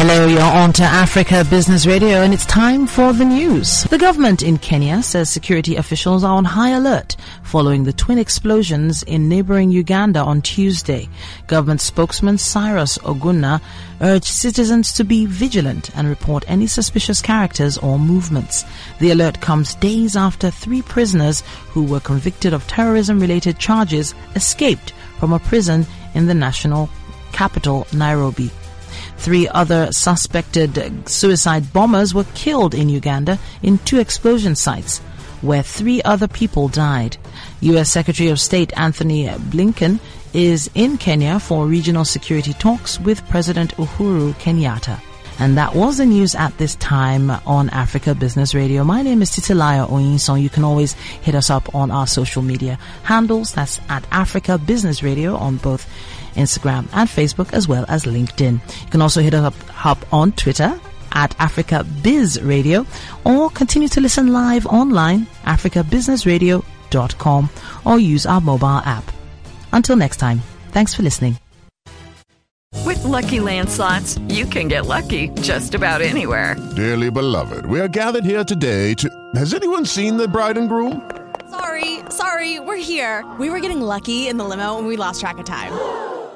Hello, you're on to Africa Business Radio and it's time for the news. The government in Kenya says security officials are on high alert following the twin explosions in neighboring Uganda on Tuesday. Government spokesman Cyrus Oguna urged citizens to be vigilant and report any suspicious characters or movements. The alert comes days after three prisoners who were convicted of terrorism related charges escaped from a prison in the national capital, Nairobi. Three other suspected suicide bombers were killed in Uganda in two explosion sites, where three other people died. U.S. Secretary of State Antony Blinken is in Kenya for regional security talks with President Uhuru Kenyatta. And that was the news at this time on Africa Business Radio. My name is Titilaya Oyinson. You can always hit us up on our social media handles. That's at Africa Business Radio on both Instagram and Facebook as well as LinkedIn. You can also hit us up, up on Twitter at Africa Biz Radio or continue to listen live online, africabusinessradio.com or use our mobile app. Until next time, thanks for listening. With Lucky Land slots, you can get lucky just about anywhere. Dearly beloved, we are gathered here today to. Has anyone seen the bride and groom? Sorry, sorry, we're here. We were getting lucky in the limo and we lost track of time.